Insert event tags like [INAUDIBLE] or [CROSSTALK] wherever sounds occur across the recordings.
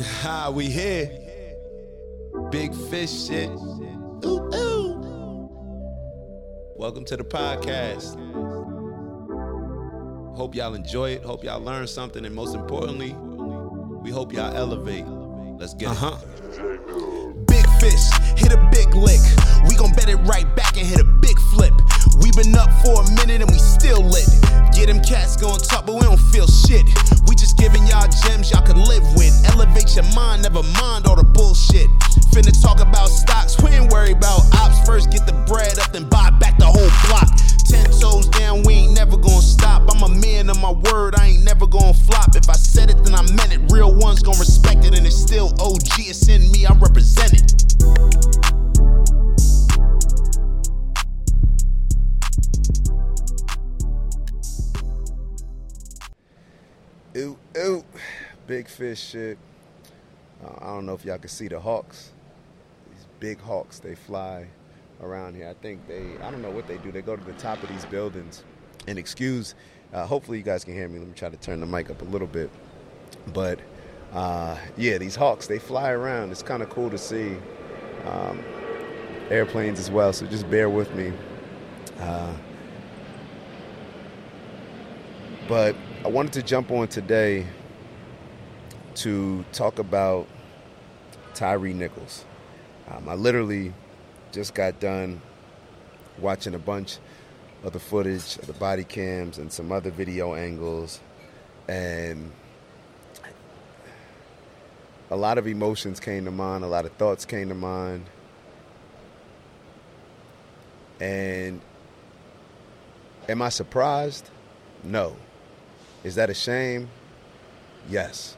Ha, [LAUGHS] we here. Big fish shit. Ooh, ooh. Welcome to the podcast. Hope y'all enjoy it. Hope y'all learn something. And most importantly, we hope y'all elevate. Let's get Uh-huh. it. Big fish, hit a big lick. We gon' bet it right back and hit a big flip. We been up for a minute and we still lit. Get them cats gon' top, but we don't feel shit. Giving y'all gems y'all can live with. Elevate your mind, never mind all the bullshit. Finna talk about stocks, we ain't worry about ops. First get the bread up, then buy back the whole block. Ten toes down, we ain't never gonna stop. I'm a man of my word, I ain't never gonna flop. If I said it, then I meant it. Real ones gon' respect it, and it's still OG. It's in me, I represent it. Big fish shit. Uh, I don't know if y'all can see the hawks. These big hawks, they fly around here. I think they, I don't know what they do. They go to the top of these buildings. And excuse, uh, hopefully you guys can hear me. Let me try to turn the mic up a little bit. But uh, yeah, these hawks, they fly around. It's kind of cool to see. Um, airplanes as well, so just bear with me. Uh, but I wanted to jump on today to talk about Tyre Nichols. Um, I literally just got done watching a bunch of the footage of the body cams and some other video angles, and a lot of emotions came to mind, a lot of thoughts came to mind. And am I surprised? No. Is that a shame? Yes.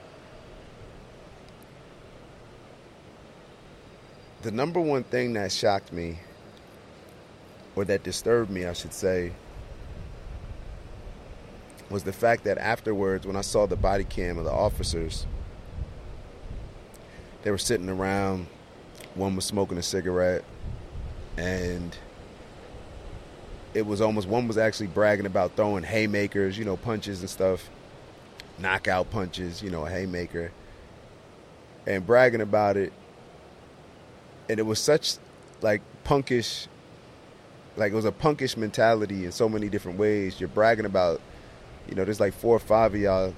The number one thing that shocked me, or that disturbed me, I should say, was the fact that afterwards, when I saw the body cam of the officers, they were sitting around. One was smoking a cigarette, and it was almost one was actually bragging about throwing haymakers, you know, punches and stuff, knockout punches, you know, a haymaker, and bragging about it. And it was such like punkish, like it was a punkish mentality in so many different ways. You're bragging about, you know, there's like four or five of y'all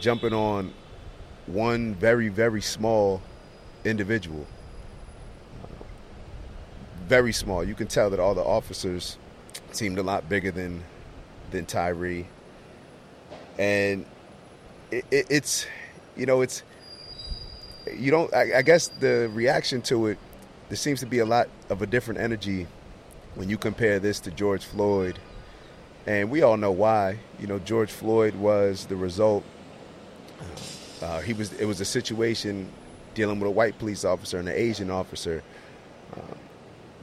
jumping on one very, very small individual. Very small. You can tell that all the officers seemed a lot bigger than than Tyre, and it, it, it's you know it's you don't. I, I guess the reaction to it there seems to be a lot of a different energy when you compare this to George Floyd, and we all know why. You know, George Floyd was the result. Uh, he was. It was a situation dealing with a white police officer and an Asian officer. Uh,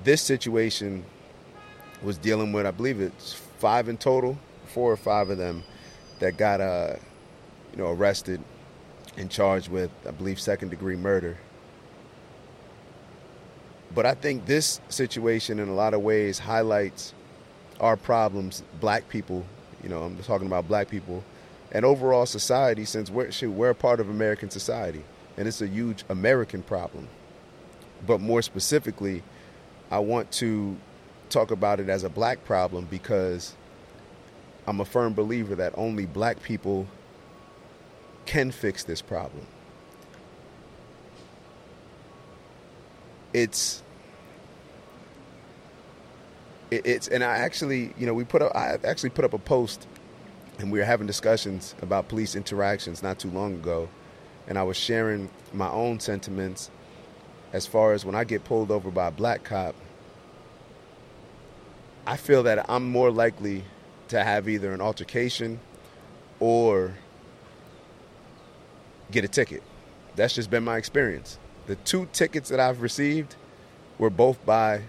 this situation was dealing with, I believe it's five in total, four or five of them that got, uh, you know, arrested and charged with, I believe, second degree murder. But I think this situation, in a lot of ways, highlights our problems, black people. You know, I'm talking about black people, and overall society. Since we're shoot, we're a part of American society, and it's a huge American problem. But more specifically, I want to talk about it as a black problem because I'm a firm believer that only black people can fix this problem. It's it's and I actually, you know, we put up I actually put up a post and we were having discussions about police interactions not too long ago and I was sharing my own sentiments as far as when I get pulled over by a black cop I feel that I'm more likely to have either an altercation or get a ticket. That's just been my experience. The two tickets that I've received were both by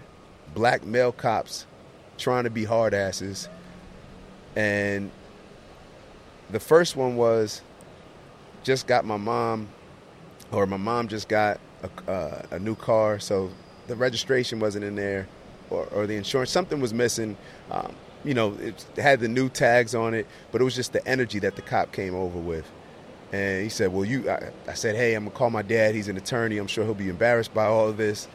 black male cops trying to be hard asses. And the first one was just got my mom, or my mom just got a, uh, a new car, so the registration wasn't in there or, or the insurance. Something was missing. Um, you know, it had the new tags on it, but it was just the energy that the cop came over with. And he said, "Well, you." I, I said, "Hey, I'm gonna call my dad. He's an attorney. I'm sure he'll be embarrassed by all of this."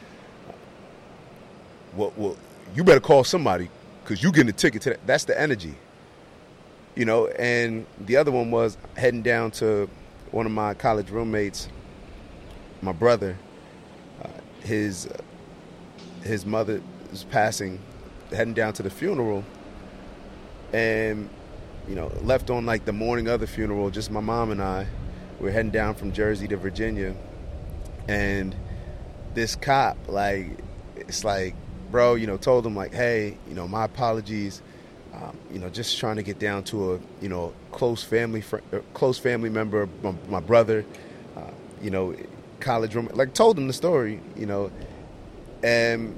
Well, well, you better call somebody because you're getting a ticket to that. That's the energy, you know. And the other one was heading down to one of my college roommates, my brother. Uh, his uh, his mother was passing, heading down to the funeral, and you know, left on like the morning of the funeral, just my mom and I. We are heading down from Jersey to Virginia, and this cop, like, it's like, bro, you know, told him like, hey, you know, my apologies. Um, you know, just trying to get down to a, you know, close family, fr- uh, close family member, my, my brother. Uh, you know, college room, like told him the story, you know, and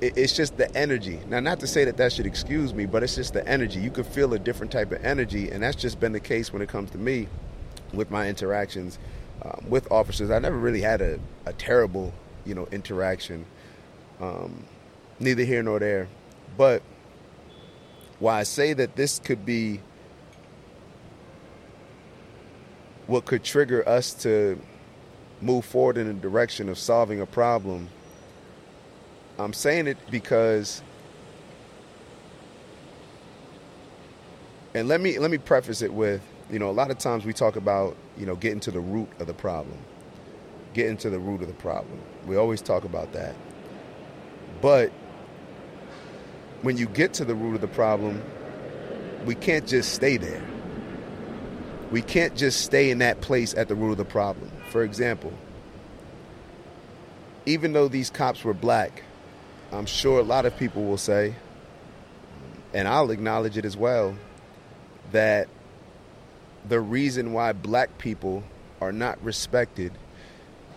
it's just the energy. Now, not to say that that should excuse me, but it's just the energy. You can feel a different type of energy, and that's just been the case when it comes to me with my interactions um, with officers. I never really had a, a terrible, you know, interaction. Um, neither here nor there. But why I say that this could be what could trigger us to move forward in the direction of solving a problem I'm saying it because and let me let me preface it with, you know, a lot of times we talk about, you know, getting to the root of the problem. Getting to the root of the problem. We always talk about that. But when you get to the root of the problem, we can't just stay there. We can't just stay in that place at the root of the problem. For example, even though these cops were black, I'm sure a lot of people will say, and I'll acknowledge it as well, that the reason why black people are not respected,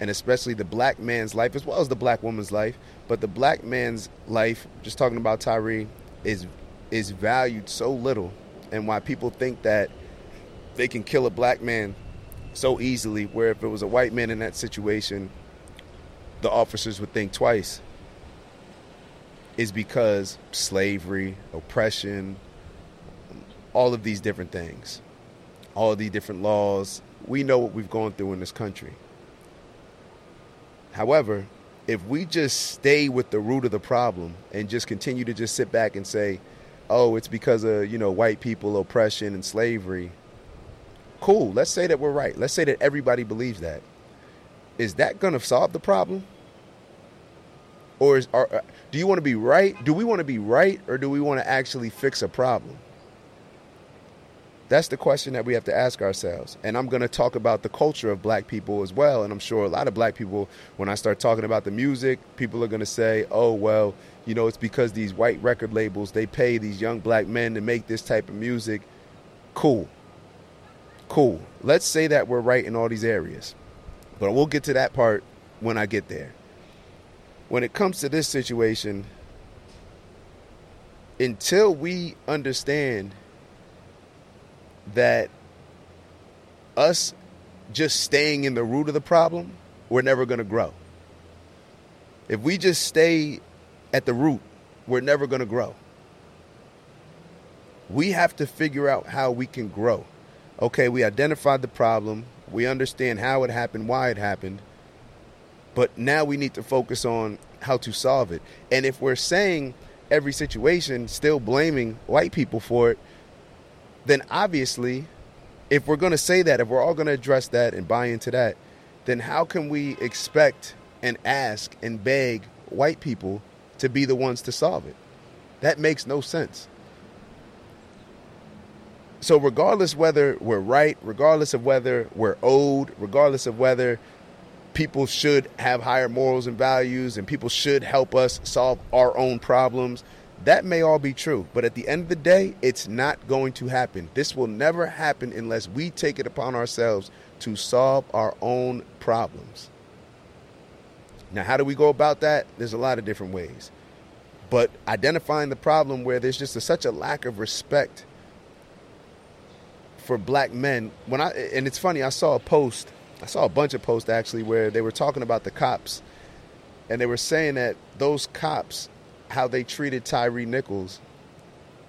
and especially the black man's life as well as the black woman's life, but the black man's life, just talking about Tyre, is is valued so little, and why people think that they can kill a black man so easily, where if it was a white man in that situation, the officers would think twice is because slavery, oppression, all of these different things, all these different laws, we know what we've gone through in this country. However, if we just stay with the root of the problem and just continue to just sit back and say, oh, it's because of, you know, white people, oppression, and slavery, cool. Let's say that we're right. Let's say that everybody believes that. Is that going to solve the problem? Or is, are, uh, do you want to be right? Do we want to be right or do we want to actually fix a problem? That's the question that we have to ask ourselves. And I'm going to talk about the culture of black people as well. And I'm sure a lot of black people, when I start talking about the music, people are going to say, oh, well, you know, it's because these white record labels, they pay these young black men to make this type of music. Cool. Cool. Let's say that we're right in all these areas. But we'll get to that part when I get there when it comes to this situation, until we understand that us just staying in the root of the problem, we're never going to grow. If we just stay at the root, we're never going to grow. We have to figure out how we can grow. Okay, we identified the problem, we understand how it happened, why it happened. But now we need to focus on how to solve it. And if we're saying every situation, still blaming white people for it, then obviously, if we're going to say that, if we're all going to address that and buy into that, then how can we expect and ask and beg white people to be the ones to solve it? That makes no sense. So, regardless whether we're right, regardless of whether we're owed, regardless of whether people should have higher morals and values and people should help us solve our own problems. That may all be true, but at the end of the day, it's not going to happen. This will never happen unless we take it upon ourselves to solve our own problems. Now, how do we go about that? There's a lot of different ways. But identifying the problem where there's just a, such a lack of respect for black men, when I and it's funny, I saw a post I saw a bunch of posts actually where they were talking about the cops, and they were saying that those cops, how they treated Tyre Nichols,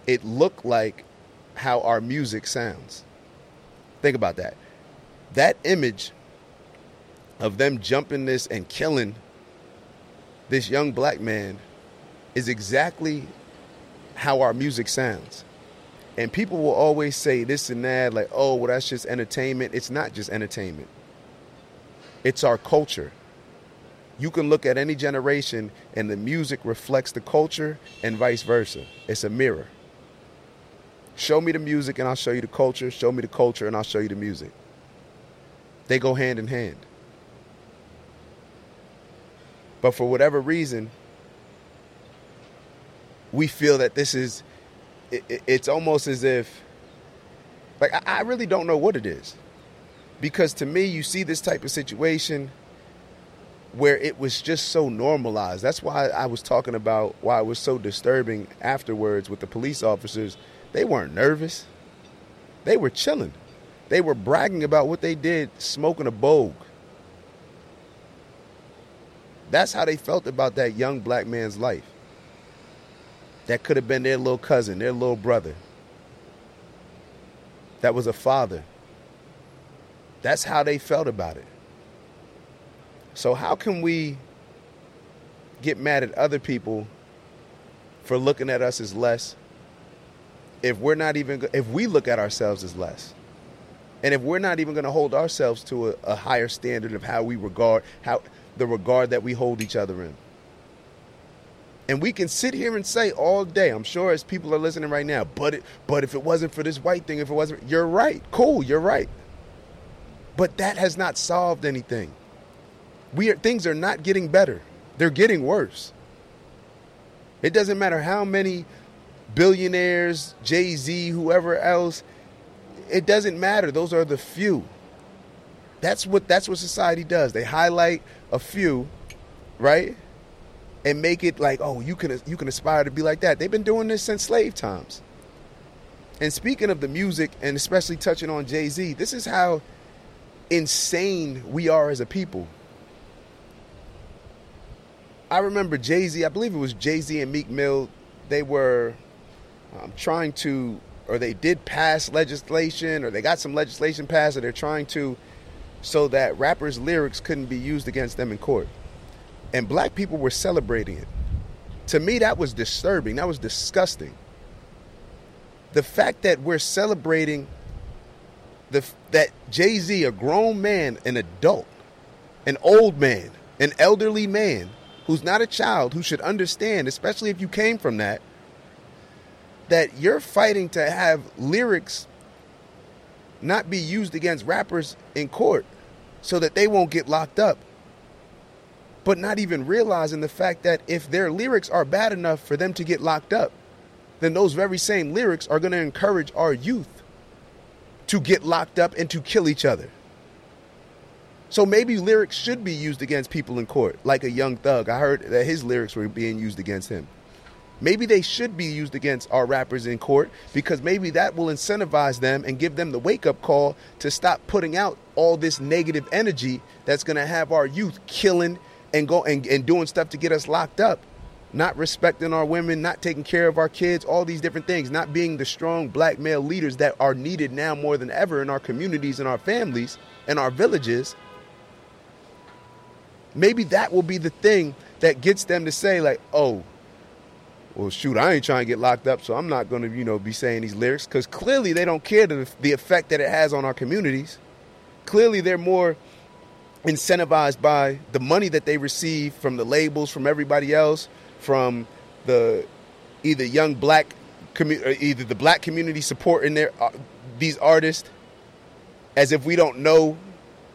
it looked like how our music sounds. Think about that. that image of them jumping this and killing this young black man is exactly how our music sounds. And people will always say this and that, like, oh, well, that's just entertainment. It's not just entertainment, it's our culture. You can look at any generation and the music reflects the culture and vice versa. It's a mirror. Show me the music and I'll show you the culture. Show me the culture and I'll show you the music. They go hand in hand. But for whatever reason, we feel that this is, it, it's almost as if, like, I, I really don't know what it is. Because to me, you see this type of situation where it was just so normalized. That's why I was talking about why it was so disturbing afterwards with the police officers. They weren't nervous, they were chilling. They were bragging about what they did smoking a bogue. That's how they felt about that young black man's life. That could have been their little cousin, their little brother. That was a father. That's how they felt about it. So, how can we get mad at other people for looking at us as less if we're not even, if we look at ourselves as less? And if we're not even going to hold ourselves to a, a, higher standard of how we regard, how the regard that we hold each other in. And we can sit here and say all day, I'm sure as people are listening right now, but it, but if it wasn't for this white thing, if it wasn't, you're right. Cool, you're right. But that has not solved anything. We are, things are not getting better. They're getting worse. It doesn't matter how many billionaires, Jay-Z, whoever else, it doesn't matter. Those are the few. That's what that's what society does. They highlight a few, right? And make it like, oh, you can you can aspire to be like that. They've been doing this since slave times. And speaking of the music, and especially touching on Jay Z, this is how insane we are as a people. I remember Jay Z, I believe it was Jay Z and Meek Mill, they were um, trying to, or they did pass legislation, or they got some legislation passed, or they're trying to so that rappers' lyrics couldn't be used against them in court. And black people were celebrating it. To me, that was disturbing. That was disgusting. The fact that we're celebrating the that Jay Z, a grown man, an adult, an old man, an elderly man who's not a child, who should understand, especially if you came from that, that you're fighting to have lyrics not be used against rappers in court so that they won't get locked up. But not even realizing the fact that if their lyrics are bad enough for them to get locked up, then those very same lyrics are going to encourage our youth to get locked up and to kill each other. So maybe lyrics should be used against people in court, like a young thug. I heard that his lyrics were being used against him. Maybe they should be used against our rappers in court because maybe that will incentivize them and give them the wake up call to stop putting out all this negative energy that's going to have our youth killing and go and, and doing stuff to get us locked up not respecting our women, not taking care of our kids, all these different things, not being the strong black male leaders that are needed now more than ever in our communities and our families and our villages. Maybe that will be the thing that gets them to say, like, oh, well, shoot, I ain't trying to get locked up, so I'm not going to, you know, be saying these lyrics because clearly they don't care the, the effect that it has on our communities. Clearly, they're more incentivized by the money that they receive from the labels, from everybody else, from the either young black community, either the black community supporting their uh, these artists, as if we don't know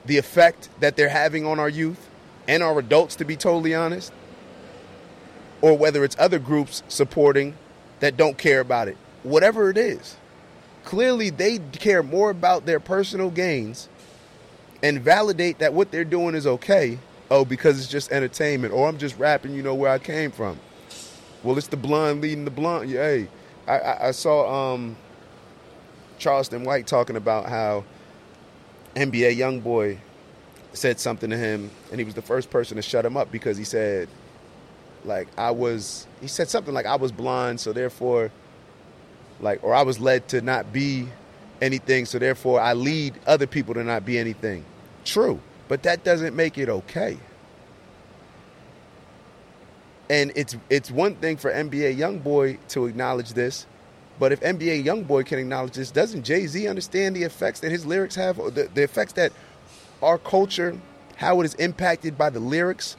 the effect that they're having on our youth and our adults. To be totally honest or whether it's other groups supporting that don't care about it. Whatever it is. Clearly, they care more about their personal gains and validate that what they're doing is okay. Oh, because it's just entertainment, or I'm just rapping, you know, where I came from. Well, it's the blonde leading the blonde. Yeah, hey, I, I, I saw um, Charleston White talking about how NBA YoungBoy said something to him, and he was the first person to shut him up because he said like I was he said something like I was blonde, so therefore like or I was led to not be anything, so therefore I lead other people to not be anything. True, but that doesn't make it okay. And it's it's one thing for NBA YoungBoy to acknowledge this, but if NBA YoungBoy can acknowledge this, doesn't Jay Z understand the effects that his lyrics have, or the, the effects that our culture, how it is impacted by the lyrics?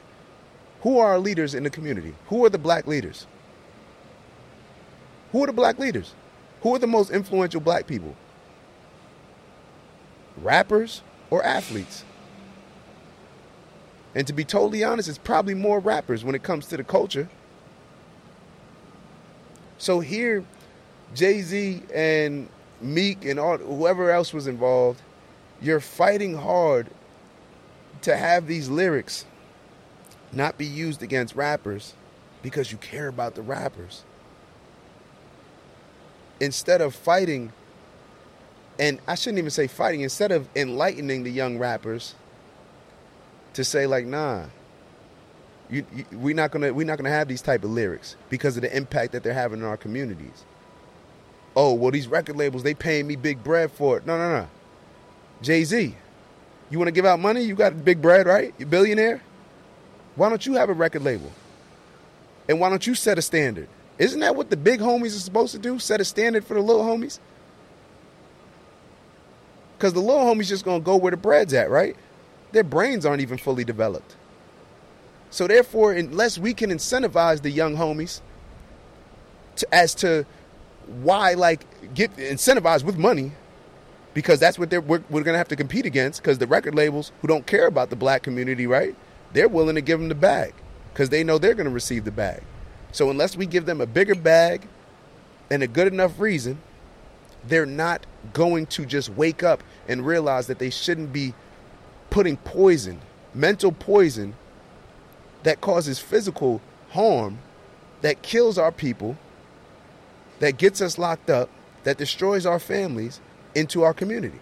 Who are our leaders in the community? Who are the black leaders? Who are the black leaders? Who are the most influential black people? Rappers or athletes? And to be totally honest, it's probably more rappers when it comes to the culture. So here, Jay Z and Meek and all whoever else was involved, you're fighting hard to have these lyrics not be used against rappers because you care about the rappers. Instead of fighting, and I shouldn't even say fighting, instead of enlightening the young rappers to say like, nah, you, you, we're not gonna we're not gonna have these type of lyrics because of the impact that they're having in our communities. Oh well, these record labels they paying me big bread for it. No, no, no. Jay Z, you want to give out money? You got big bread, right? You billionaire. Why don't you have a record label? And why don't you set a standard? Isn't that what the big homies are supposed to do? Set a standard for the little homies? Because the little homies just gonna go where the bread's at, right? Their brains aren't even fully developed. So therefore, unless we can incentivize the young homies to, as to why, like, get incentivized with money, because that's what they're, we're, we're going to have to compete against. Because the record labels who don't care about the black community, right? They're willing to give them the bag because they know they're going to receive the bag. So unless we give them a bigger bag and a good enough reason, they're not going to just wake up and realize that they shouldn't be putting poison, mental poison, that causes physical harm, that kills our people, that gets us locked up, that destroys our families into our community.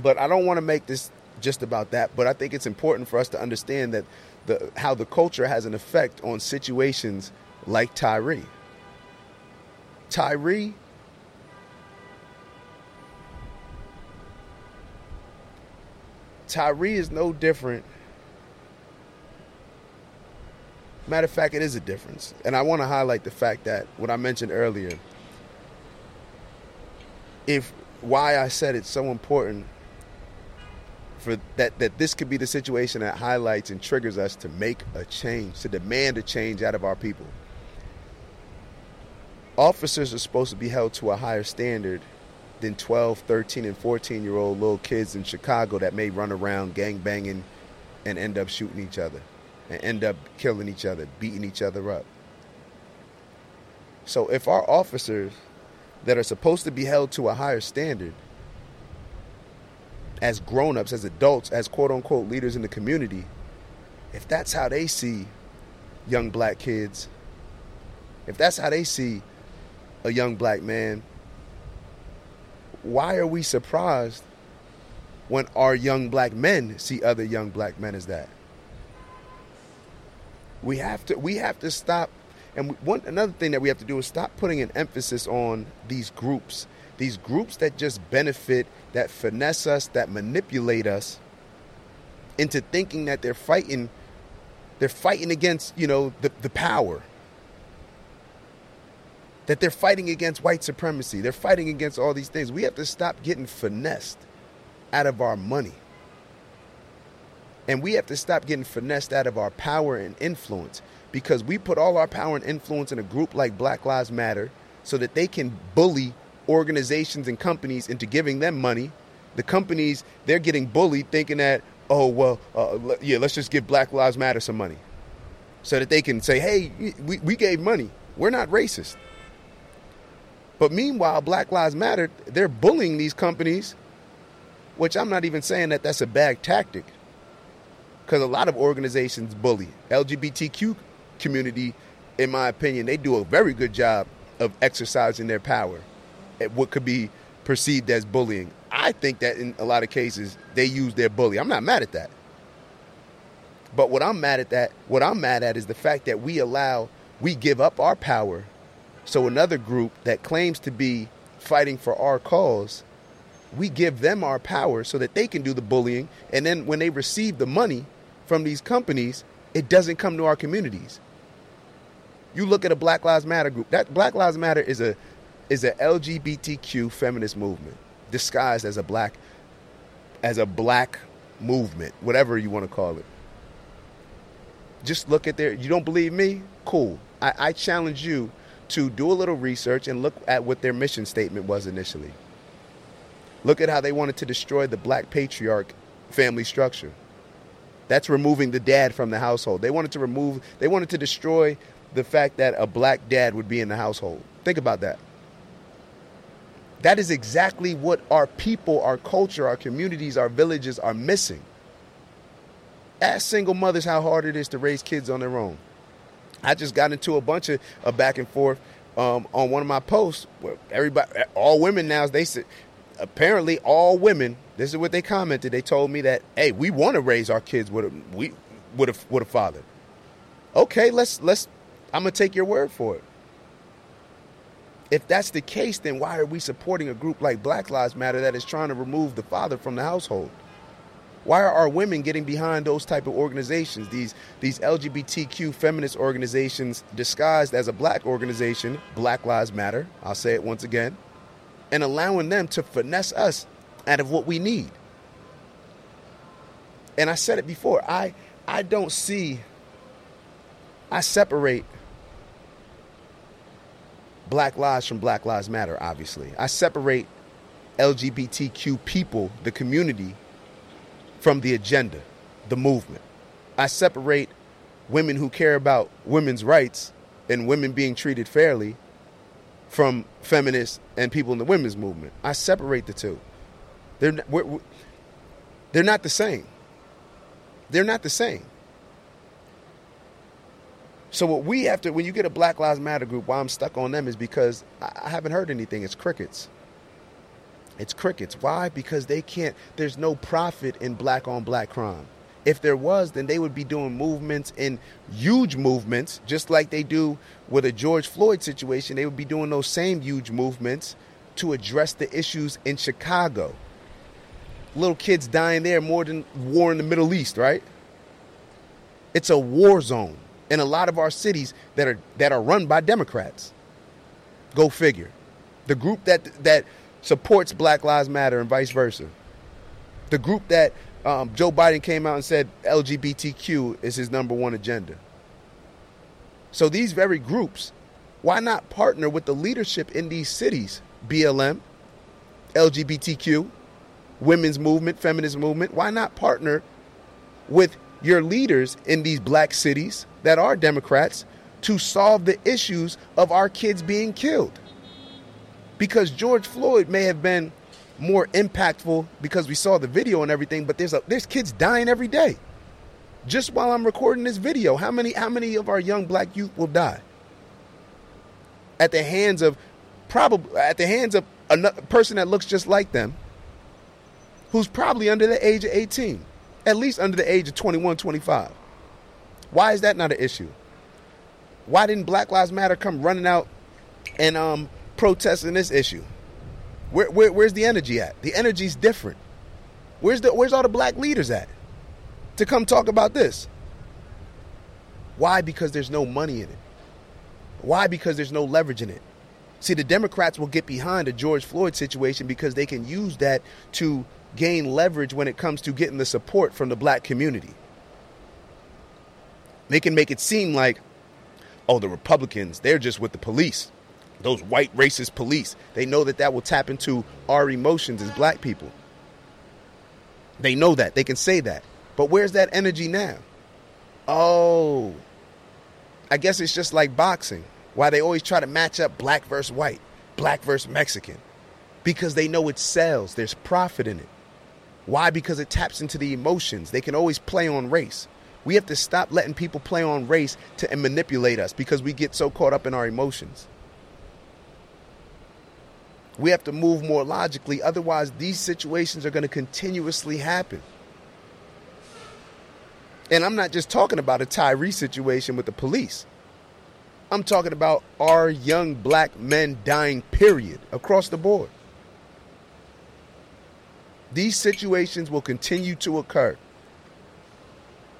But I don't want to make this just about that, but I think it's important for us to understand that the how the culture has an effect on situations like Tyre. Tyre Tyre is no different. Matter of fact, it is a difference. And I want to highlight the fact that what I mentioned earlier, if why I said it's so important for that that this could be the situation that highlights and triggers us to make a change, to demand a change out of our people. Officers are supposed to be held to a higher standard than 12, 13, and 14 year old little kids in Chicago that may run around gang banging and end up shooting each other and end up killing each other, beating each other up. So if our officers that are supposed to be held to a higher standard as grown-ups, as adults, as quote-unquote leaders in the community, if that's how they see young black kids, if that's how they see a young black man, why are we surprised when our young black men see other young black men as that? We have to we have to stop and one another thing that we have to do is stop putting an emphasis on these groups. These groups that just benefit, that finesse us, that manipulate us into thinking that they're fighting they're fighting against, you know, the, the power that they're fighting against white supremacy. They're fighting against all these things. We have to stop getting finessed out of our money. And we have to stop getting finessed out of our power and influence because we put all our power and influence in a group like Black Lives Matter so that they can bully organizations and companies into giving them money. The companies, they're getting bullied thinking that, oh, well, uh, yeah, let's just give Black Lives Matter some money so that they can say, hey, we, we gave money. We're not racist. But meanwhile, Black Lives Matter, they're bullying these companies, which I'm not even saying that that's a bad tactic. Because a lot of organizations bully. LGBTQ community, in my opinion, they do a very good job of exercising their power at what could be perceived as bullying. I think that in a lot of cases, they use their bully. I'm not mad at that. But what I'm mad at that, what I'm mad at is the fact that we allow, we give up our power so another group that claims to be fighting for our cause, we give them our power so that they can do the bullying. And then when they receive the money from these companies, it doesn't come to our communities. You look at a Black Lives Matter group. That Black Lives Matter is a is a LGBTQ feminist movement disguised as a black as a black movement, whatever you want to call it. Just look at their. You don't believe me? Cool. I, I challenge you to do a little research and look at what their mission statement was initially. Look at how they wanted to destroy the black patriarch family structure. That's removing the dad from the household. They wanted to remove, they wanted to destroy the fact that a black dad would be in the household. Think about that. That is exactly what our people, our culture, our communities, our villages are missing. Ask single mothers how hard it is to raise kids on their own. I just got into a bunch of, of back and forth um, on one of my posts where everybody, all women now, they said, apparently all women, this is what they commented. They told me that, hey, we want to raise our kids with a, we, with a, with a father. Okay, let's, let's, I'm to take your word for it. If that's the case, then why are we supporting a group like Black Lives Matter that is trying to remove the father from the household? Why are our women getting behind those type of organizations? These these LGBTQ feminist organizations disguised as a black organization, Black Lives Matter. I'll say it once again, and allowing them to finesse us out of what we need. And I said it before. I I don't see. I separate Black Lives from Black Lives Matter. Obviously, I separate LGBTQ people, the community, from the agenda, the movement. I separate women who care about women's rights and women being treated fairly from feminists and people in the women's movement. I separate the two. They're, we're, they're not the same. They're not the same. So what we have to, when you get a Black Lives Matter group, why I'm stuck on them is because I haven't heard anything. It's crickets. It's crickets. Why? Because they can't, there's no profit in black on black crime. If there was, then they would be doing movements in huge movements, just like they do with a George Floyd situation. They would be doing those same huge movements to address the issues in Chicago. Little kids dying there more than war in the Middle East, right? It's a war zone in a lot of our cities that are that are run by Democrats. Go figure. The group that that supports Black Lives Matter and vice versa. The group that um, Joe Biden came out and said LGBTQ is his number one agenda. So these very groups, why not partner with the leadership in these cities? BLM, LGBTQ, women's movement, feminist movement. Why not partner with your leaders in these black cities that are Democrats to solve the issues of our kids being killed? Because George Floyd may have been more impactful because we saw the video and everything, but there's a, there's kids dying every day. Just while I'm recording this video, how many how many of our young black youth will die at the hands of probably at the hands of a person that looks just like them who's probably under the age of 18, at least under the age of 21, 25. Why is that not an issue? Why didn't Black Lives Matter come running out and um, protesting this issue? Where, where, where's the energy at? The energy's different. Where's the where's all the black leaders at to come talk about this? Why? Because there's no money in it. Why? Because there's no leverage in it. See, the Democrats will get behind a George Floyd situation because they can use that to gain leverage when it comes to getting the support from the black community. They can make it seem like, oh, the Republicans, they're just with the police those white racist police. They know that that will tap into our emotions as black people. They know that. They can say that. But where's that energy now? Oh, I guess it's just like boxing. Why they always try to match up black versus white, black versus Mexican. Because they know it sells, there's profit in it. Why? Because it taps into the emotions. They can always play on race. We have to stop letting people play on race to manipulate us because we get so caught up in our emotions. We have to move more logically. Otherwise, these situations are going to continuously happen. And I'm not just talking about a Tyre situation with the police. I'm talking about our young black men dying, period, across the board. These situations will continue to occur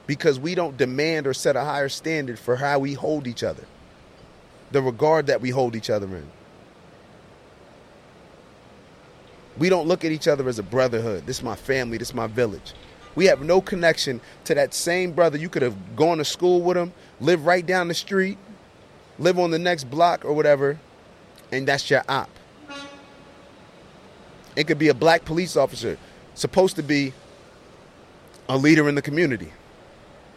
because we don't demand or set a higher standard for how we hold each other, the regard that we hold each other in. We don't look at each other as a brotherhood. This is my family, this is my village. We have no connection to that same brother. You could have gone to school with him, live right down the street, live on the next block or whatever, and that's your op. It could be a black police officer, supposed to be a leader in the community,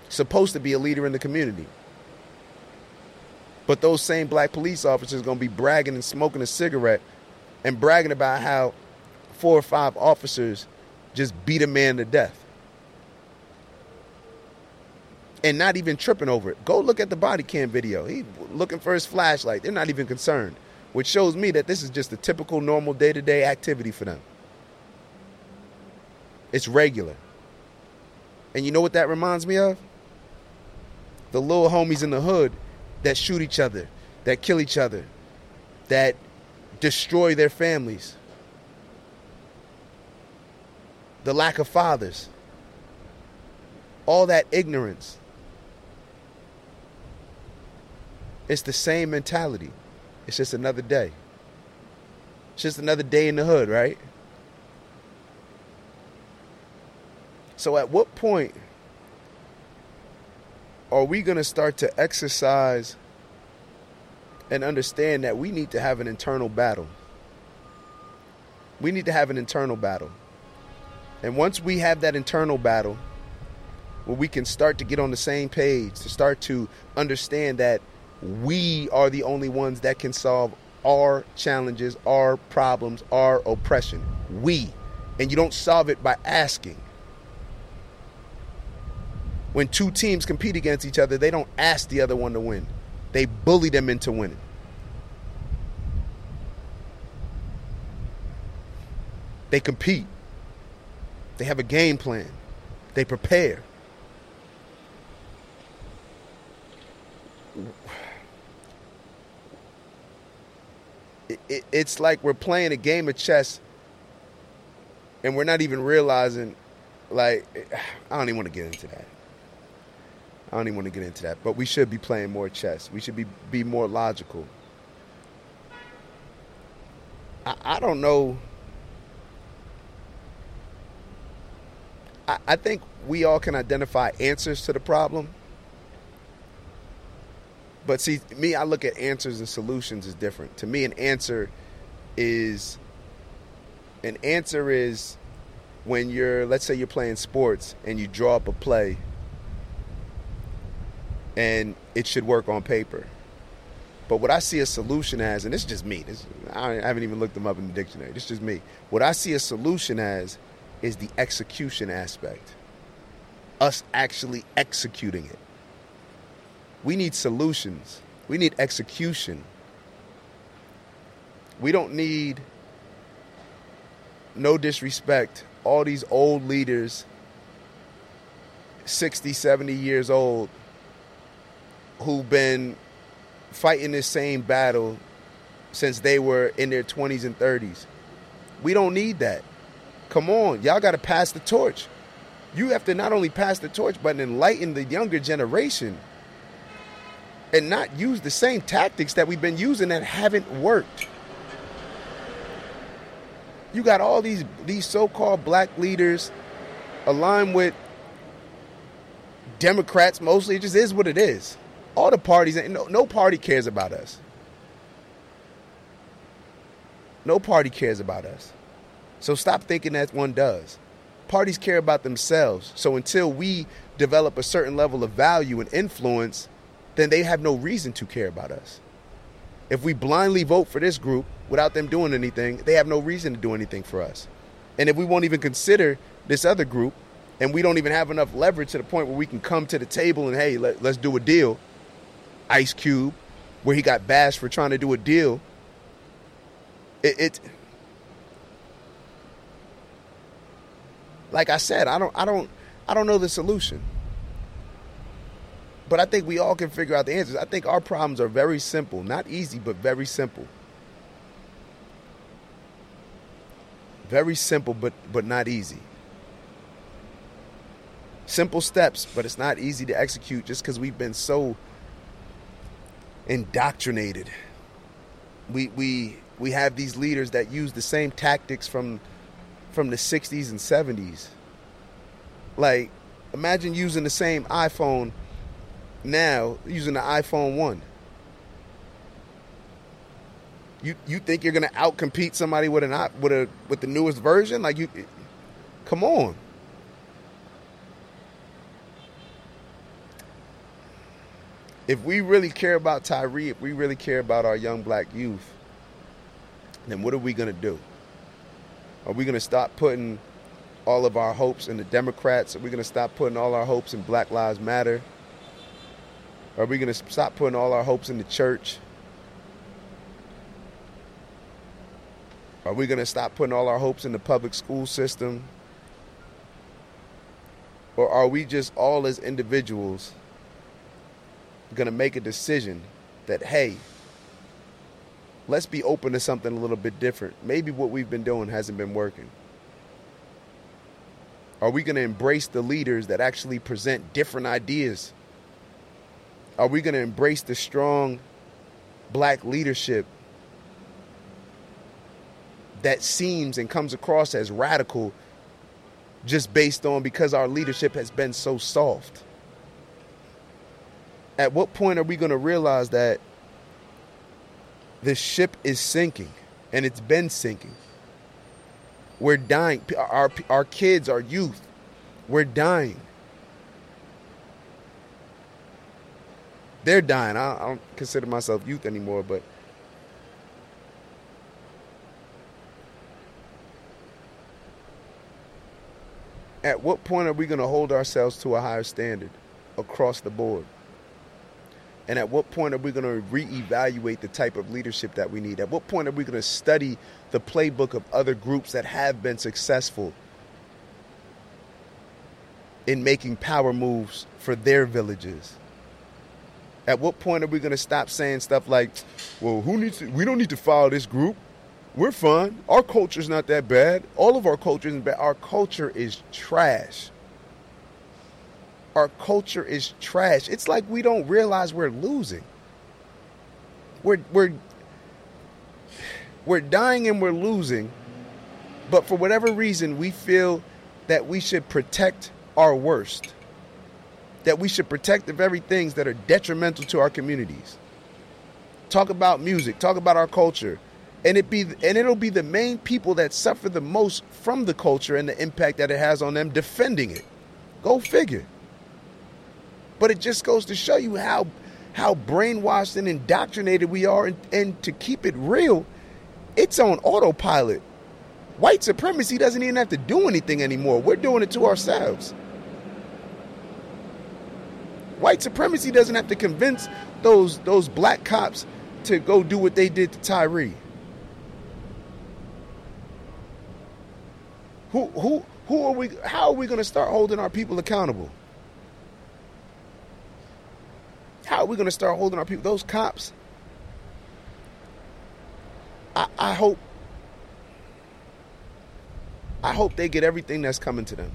supposed to be a leader in the community. But those same black police officers going to be bragging and smoking a cigarette and bragging about how four or five officers just beat a man to death. And not even tripping over it. Go look at the body cam video. He looking for his flashlight. They're not even concerned, which shows me that this is just a typical normal day-to-day activity for them. It's regular. And you know what that reminds me of? The little homies in the hood that shoot each other, that kill each other, that destroy their families. The lack of fathers. All that ignorance. It's the same mentality. It's just another day. It's just another day in the hood, right? So, at what point are we going to start to exercise and understand that we need to have an internal battle? We need to have an internal battle. And once we have that internal battle, where we can start to get on the same page, to start to understand that we are the only ones that can solve our challenges, our problems, our oppression. We. And you don't solve it by asking when two teams compete against each other, they don't ask the other one to win. They bully them into winning. They compete. They have a game plan. They prepare. it's like we're playing a game of chess and we're not even realizing like I don't even want to get into that. I don't even want to get into that, but we should be playing more chess. We should be be more logical. I, I don't know. I, think we all can identify answers to the problem. But see, me, I look at answers and solutions as different. To me, an answer is an answer is when you're let's say you're playing sports and you draw up a play and it should work on paper. But what I see a solution as, and is just me, this, I haven't even looked them up in the dictionary, is just me. What I see a solution as is the execution aspect, us actually executing it. We need solutions, we need execution. We don't need, no disrespect, all these old leaders, 60, 70 years old, who've been fighting this same battle since they were in their 20s and 30s. We don't need that. Come on, y'all got to pass the torch. You have to not only pass the torch, but enlighten the younger generation and not use the same tactics that we've been using that haven't worked. You got all these these so-called black leaders aligned with Democrats mostly. It just is what it is all the parties, no, no party cares about us. No party cares about us. So stop thinking that one does. Parties care about themselves. So until we develop a certain level of value and influence, then they have no reason to care about us. If we blindly vote for this group without them doing anything, they have no reason to do anything for us. And if we won't even consider this other group, and we don't even have enough leverage to the point where we can come to the table and hey, let, us do a deal, Ice Cube, where he got bashed for trying to do a deal. It, it like I said, I don't I don't I don't know the solution. but I think we all can figure out the answers. I think our problems are very simple, not easy, but very simple. Very simple, but but not easy. Simple steps, but it's not easy to execute just because we've been so indoctrinated. We we we have these leaders that use the same tactics from from the 60s and 70s. Like imagine using the same iPhone now using the iPhone 1. You you think you're to outcompete somebody with an with a with the newest version? Like you come on. if we really care about Tyre, if we really care about our young black youth, then what are we to do? Are we going to stop putting all of our hopes in the Democrats? Are we going to stop putting all our hopes in Black Lives Matter? Are we going to stop putting all our hopes in the church? Are we going to stop putting all our hopes in the public school system? Or are we just all as individuals going to make a decision that, hey, let's be open to something a little bit different. Maybe what we've been doing hasn't been working. Are we going to embrace the leaders that actually present different ideas? Are we going to embrace the strong black leadership that seems and comes across as radical just based on because our leadership has been so soft? at what point are we going to realize that the ship is sinking and it's been sinking? We're dying. Our, our kids, our youth, we're dying. They're dying. I, I don't consider myself youth anymore, but at what point are we going to hold ourselves to a higher standard across the board? And at what point are we going to reevaluate the type of leadership that we need? At what point are we going to study the playbook of other groups that have been successful in making power moves for their villages? At what point are we going to stop saying stuff like, well, who needs to, we don't need to follow this group. We're fine. Our culture's not that bad. All of our cultures bad. Our culture is trash our culture is trash. It's like we don't realize we're losing. We're we're we're dying and we're losing, but for whatever reason we feel that we should protect our worst. That we should protect the very things that are detrimental to our communities. Talk about music, talk about our culture. And it be and it'll be the main people that suffer the most from the culture and the impact that it has on them defending it. Go figure. But it just goes to show you how how brainwashed and indoctrinated we are and, and to keep it real, it's on autopilot. White supremacy doesn't even have to do anything anymore. We're doing it to ourselves. White supremacy doesn't have to convince those those black cops to go do what they did to Tyre. Who who who are we how are we going to start holding our people accountable? How are we going to start holding our people? Those cops. I, I hope. I hope they get everything that's coming to them.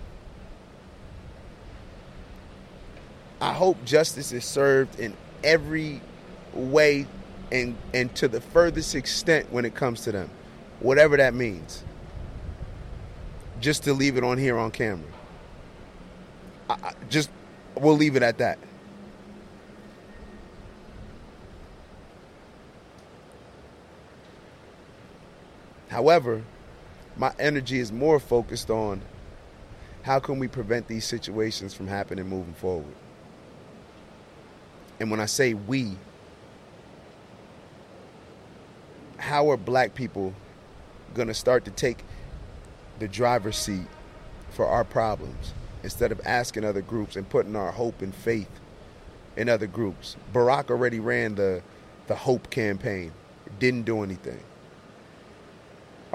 I hope justice is served in every way and and to the furthest extent when it comes to them, whatever that means. Just to leave it on here on camera. I, I, just we'll leave it at that. However, my energy is more focused on how can we prevent these situations from happening moving forward. And when I say we, how are black people going to start to take the driver's seat for our problems instead of asking other groups and putting our hope and faith in other groups? Barack already ran the, the hope campaign, it didn't do anything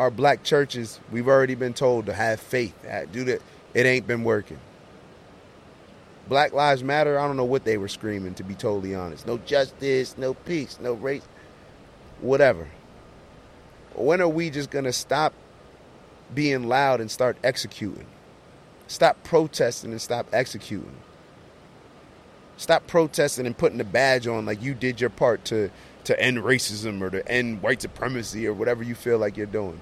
our black churches, we've already been told to have faith, do that. It ain't been working. Black Lives Matter, I don't know what they were screaming, to be totally honest. No justice, no peace, no race, whatever. When are we just going to stop being loud and start executing? Stop protesting and stop executing. Stop protesting and putting the badge on like you did your part to, to end racism or to end white supremacy or whatever you feel like you're doing.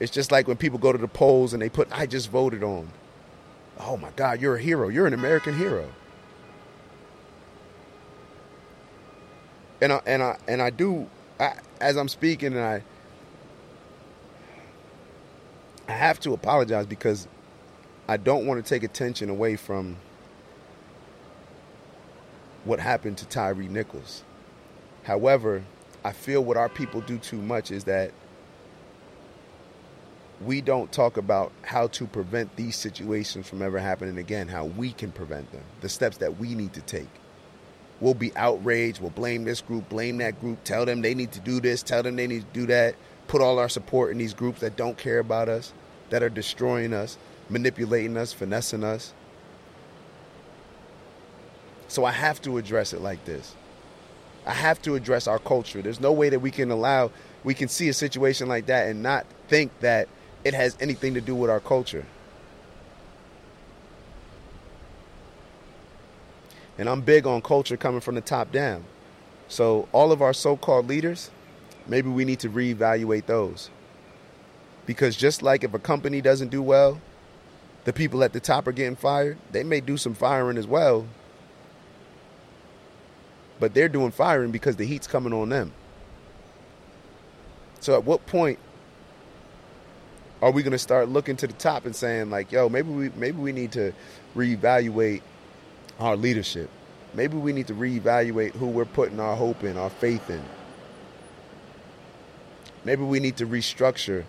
It's just like when people go to the polls and they put, I just voted on oh my God, you're a hero. You're an American hero. And I and I and I do I, as I'm speaking and I I have to apologize because I don't want to take attention away from what happened to Tyre Nichols. However, I feel what our people do too much is that we don't talk about how to prevent these situations from ever happening again, how we can prevent them, the steps that we need to take. We'll be outraged, we'll blame this group, blame that group, tell them they need to do this, tell them they need to do that, put all our support in these groups that don't care about us, that are destroying us, manipulating us, finessing us. So I have to address it like this. I have to address our culture. There's no way that we can allow, we can see a situation like that and not think that it has anything to do with our culture. And I'm big on culture coming from the top down. So, all of our so called leaders, maybe we need to reevaluate those. Because just like if a company doesn't do well, the people at the top are getting fired, they may do some firing as well. But they're doing firing because the heat's coming on them. So, at what point are we going to start looking to the top and saying like, yo, maybe we maybe we need to reevaluate our leadership. Maybe we need to reevaluate who we're putting our hope in, our faith in. Maybe we need to restructure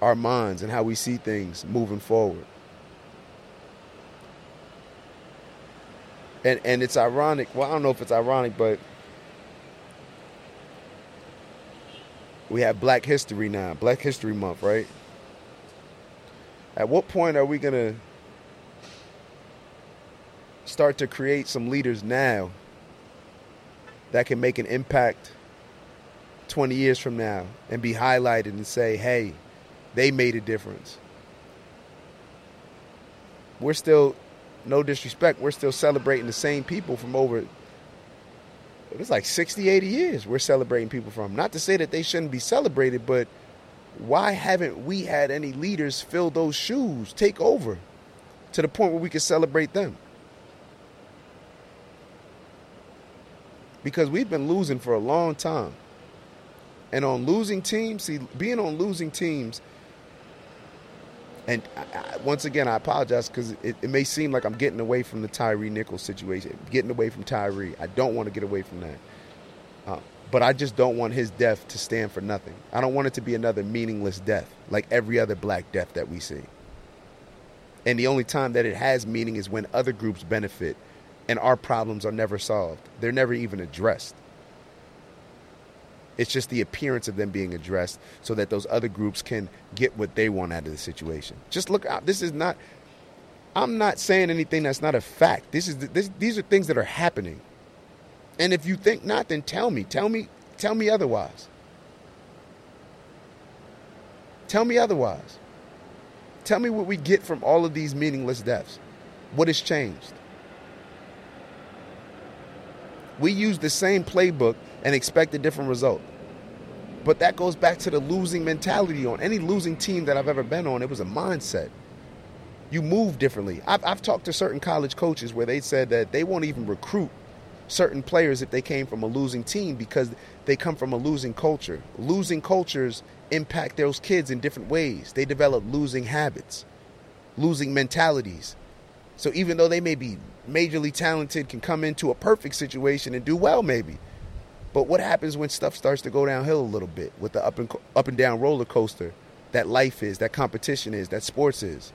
our minds and how we see things moving forward. And and it's ironic. Well, I don't know if it's ironic, but we have Black History now, Black History Month, right? At what point are we going to start to create some leaders now that can make an impact 20 years from now and be highlighted and say, hey, they made a difference? We're still, no disrespect, we're still celebrating the same people from over it's like 60, 80 years we're celebrating people from. Not to say that they shouldn't be celebrated, but why haven't we had any leaders fill those shoes, take over to the point where we can celebrate them? Because we've been losing for a long time. And on losing teams, see, being on losing teams and I, once again, I apologize because it, it, may seem like I'm getting away from the Tyre Nichols situation, getting away from Tyre. I don't want to get away from that. Uh, but I just don't want his death to stand for nothing. I don't want it to be another meaningless death like every other black death that we see. And the only time that it has meaning is when other groups benefit and our problems are never solved. They're never even addressed. It's just the appearance of them being addressed so that those other groups can get what they want out of the situation. Just look out. This is not, I'm not saying anything that's not a fact. This is, this, these are things that are happening. And if you think not, then tell me. Tell me, tell me otherwise. Tell me otherwise. Tell me what we get from all of these meaningless deaths. What has changed? We use the same playbook and expect a different result. But that goes back to the losing mentality on any losing team that I've ever been on. It was a mindset. You move differently. I've, I've talked to certain college coaches where they said that they won't even recruit certain players if they came from a losing team because they come from a losing culture. Losing cultures impact those kids in different ways. They develop losing habits, losing mentalities. So even though they may be majorly talented, can come into a perfect situation and do well, maybe. But what happens when stuff starts to go downhill a little bit with the up and up and down roller coaster that life is, that competition is, that sports is?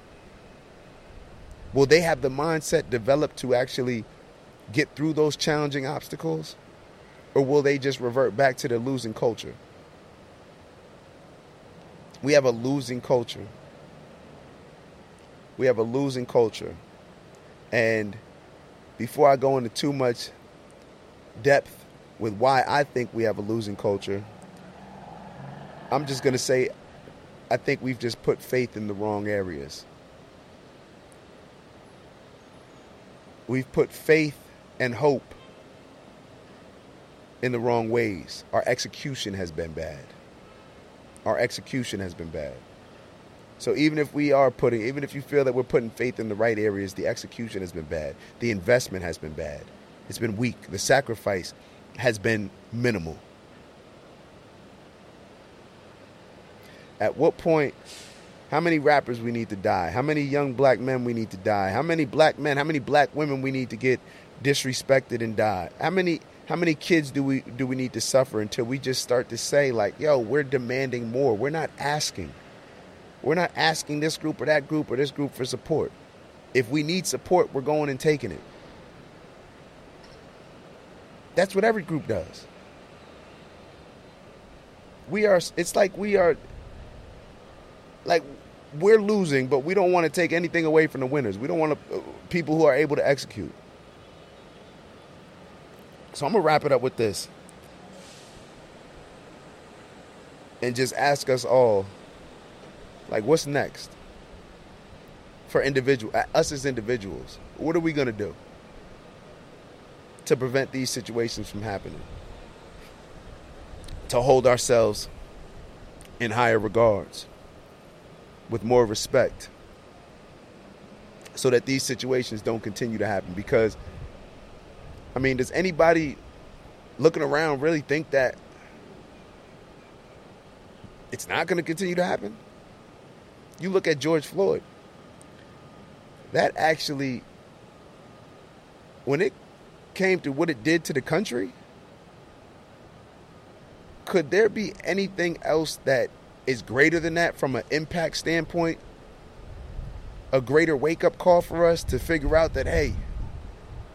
Will they have the mindset developed to actually get through those challenging obstacles? Or will they just revert back to the losing culture? We have a losing culture. We have a losing culture. And before I go into too much depth with why I think we have a losing culture, I'm just going to say I think we've just put faith in the wrong areas. We've put faith and hope in the wrong ways. Our execution has been bad. Our execution has been bad. So even if we are putting, even if you feel that we're putting faith in the right areas, the execution has been bad. The investment has been bad. It's been weak. The sacrifice has been minimal. At what point, how many rappers we need to die? How many young black men we need to die? How many black men, how many black women we need to get disrespected and die? How many how many kids do we do we need to suffer until we just start to say like, yo, we're demanding more. We're not asking. We're not asking this group or that group or this group for support. If we need support, we're going and taking it. That's what every group does. We are it's like we are like we're losing, but we don't want to take anything away from the winners. We don't want to, uh, people who are able to execute. So I'm gonna wrap it up with this, and just ask us all, like, what's next for individual us as individuals? What are we gonna do to prevent these situations from happening? To hold ourselves in higher regards with more respect so that these situations don't continue to happen because I mean, does anybody looking around really think that it's not going to continue to happen? You look at George Floyd. That actually when it came to what it did to the country, could there be anything else that is greater than that from an impact standpoint, a greater wake up call for us to figure out that, hey,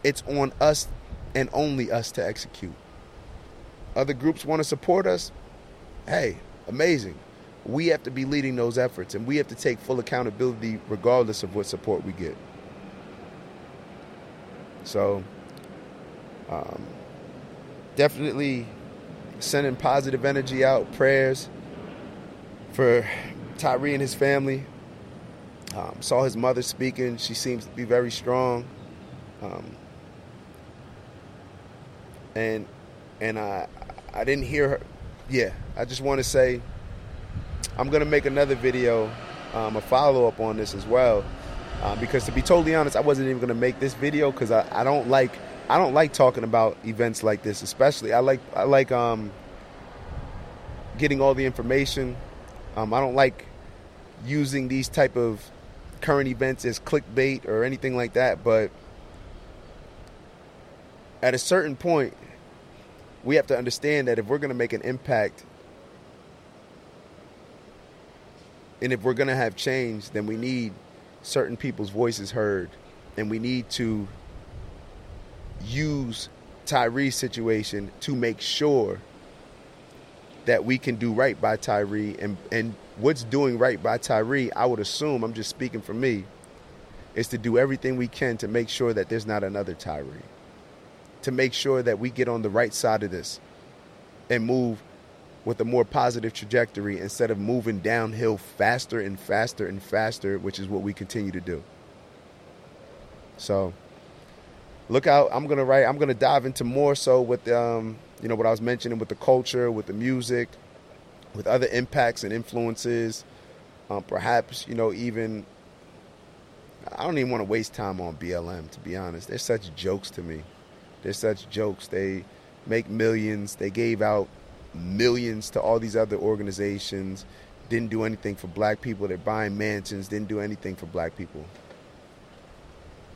it's on us and only us to execute. Other groups want to support us. Hey, amazing. We have to be leading those efforts and we have to take full accountability regardless of what support we get. So, um, definitely sending positive energy out, prayers for Tyre and his family. Um, saw his mother speaking. She seems to be very strong. Um, and and I I didn't hear her. Yeah, I just want to say I'm gonna make another video, um, a follow up on this as well, uh, because to be totally honest, I wasn't even gonna make this video because I, I don't like I don't like talking about events like this, especially. I like I like um, getting all the information. Um, I don't like using these type of current events as clickbait or anything like that, but at a certain point, we have to understand that if we're going to make an impact and if we're going to have change, then we need certain people's voices heard and we need to use Tyre's situation to make sure that we can do right by Tyre and and what's doing right by Tyre, I would assume, I'm just speaking for me, is to do everything we can to make sure that there's not another Tyre. To make sure that we get on the right side of this and move with a more positive trajectory instead of moving downhill faster and faster and faster, which is what we continue to do. So look out. I'm gonna write I'm gonna dive into more so with um you know what I was mentioning with the culture, with the music, with other impacts and influences. Um, perhaps you know even I don't even want to waste time on BLM to be honest. They're such jokes to me. They're such jokes. They make millions. They gave out millions to all these other organizations. Didn't do anything for black people. They're buying mansions. Didn't do anything for black people.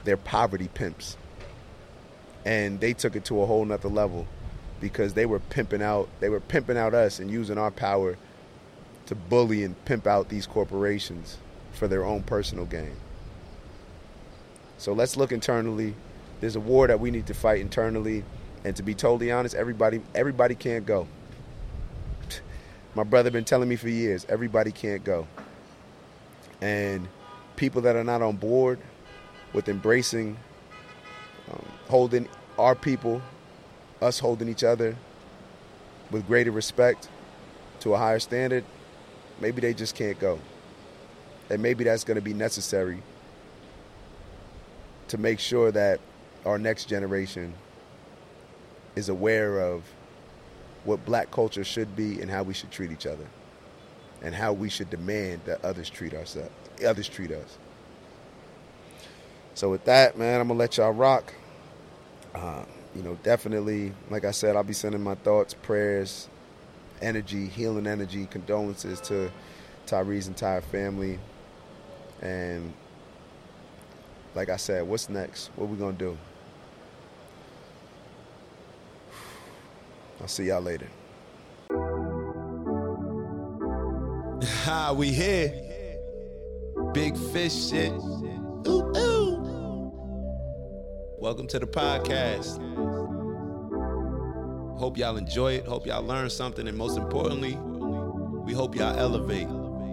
They're poverty pimps. And they took it to a whole nother level because they were pimping out they were pimping out us and using our power to bully and pimp out these corporations for their own personal gain. So let's look internally. There's a war that we need to fight internally, and to be totally honest, everybody everybody can't go. [LAUGHS] My brother been telling me for years, everybody can't go. And people that are not on board with embracing Um, holding our people, us holding each other with greater respect to a higher standard, maybe they just can't go. And maybe that's going to be necessary to make sure that our next generation is aware of what black culture should be and how we should treat each other and how we should demand that others treat ourselves others treat us so with that man i'm gonna let y'all rock uh, you know definitely like i said i'll be sending my thoughts prayers energy healing energy condolences to Tyre's entire family and like i said what's next what we gonna do [SIGHS] I'll see y'all later. Ha, [LAUGHS] we here. Big fish shit. Ooh. Welcome to the podcast. Hope y'all enjoy it. Hope y'all learn something. And most importantly, we hope y'all elevate.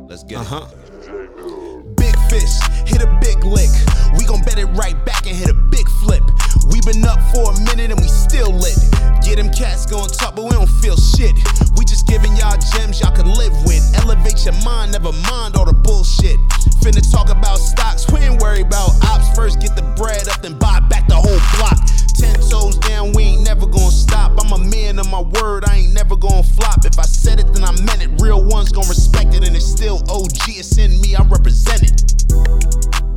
Let's get uh-huh. it. Big fish, hit a big lick. We gon' bet it right back and hit a big flip. We been up for a minute and we still lit. Yeah, them cats going top, but we don't feel shit. We just giving y'all gems y'all can live with. Elevate your mind, never mind all the bullshit. Finna talk about stocks, we ain't worry about ops. First get the bread up, then buy back the whole block. Ten toes down, we ain't never gonna stop. I'm a man of my word, I ain't never gonna flop. If I said it, then I meant it. Real ones gonna respect it, and it's still OG. It's in me, I represent it.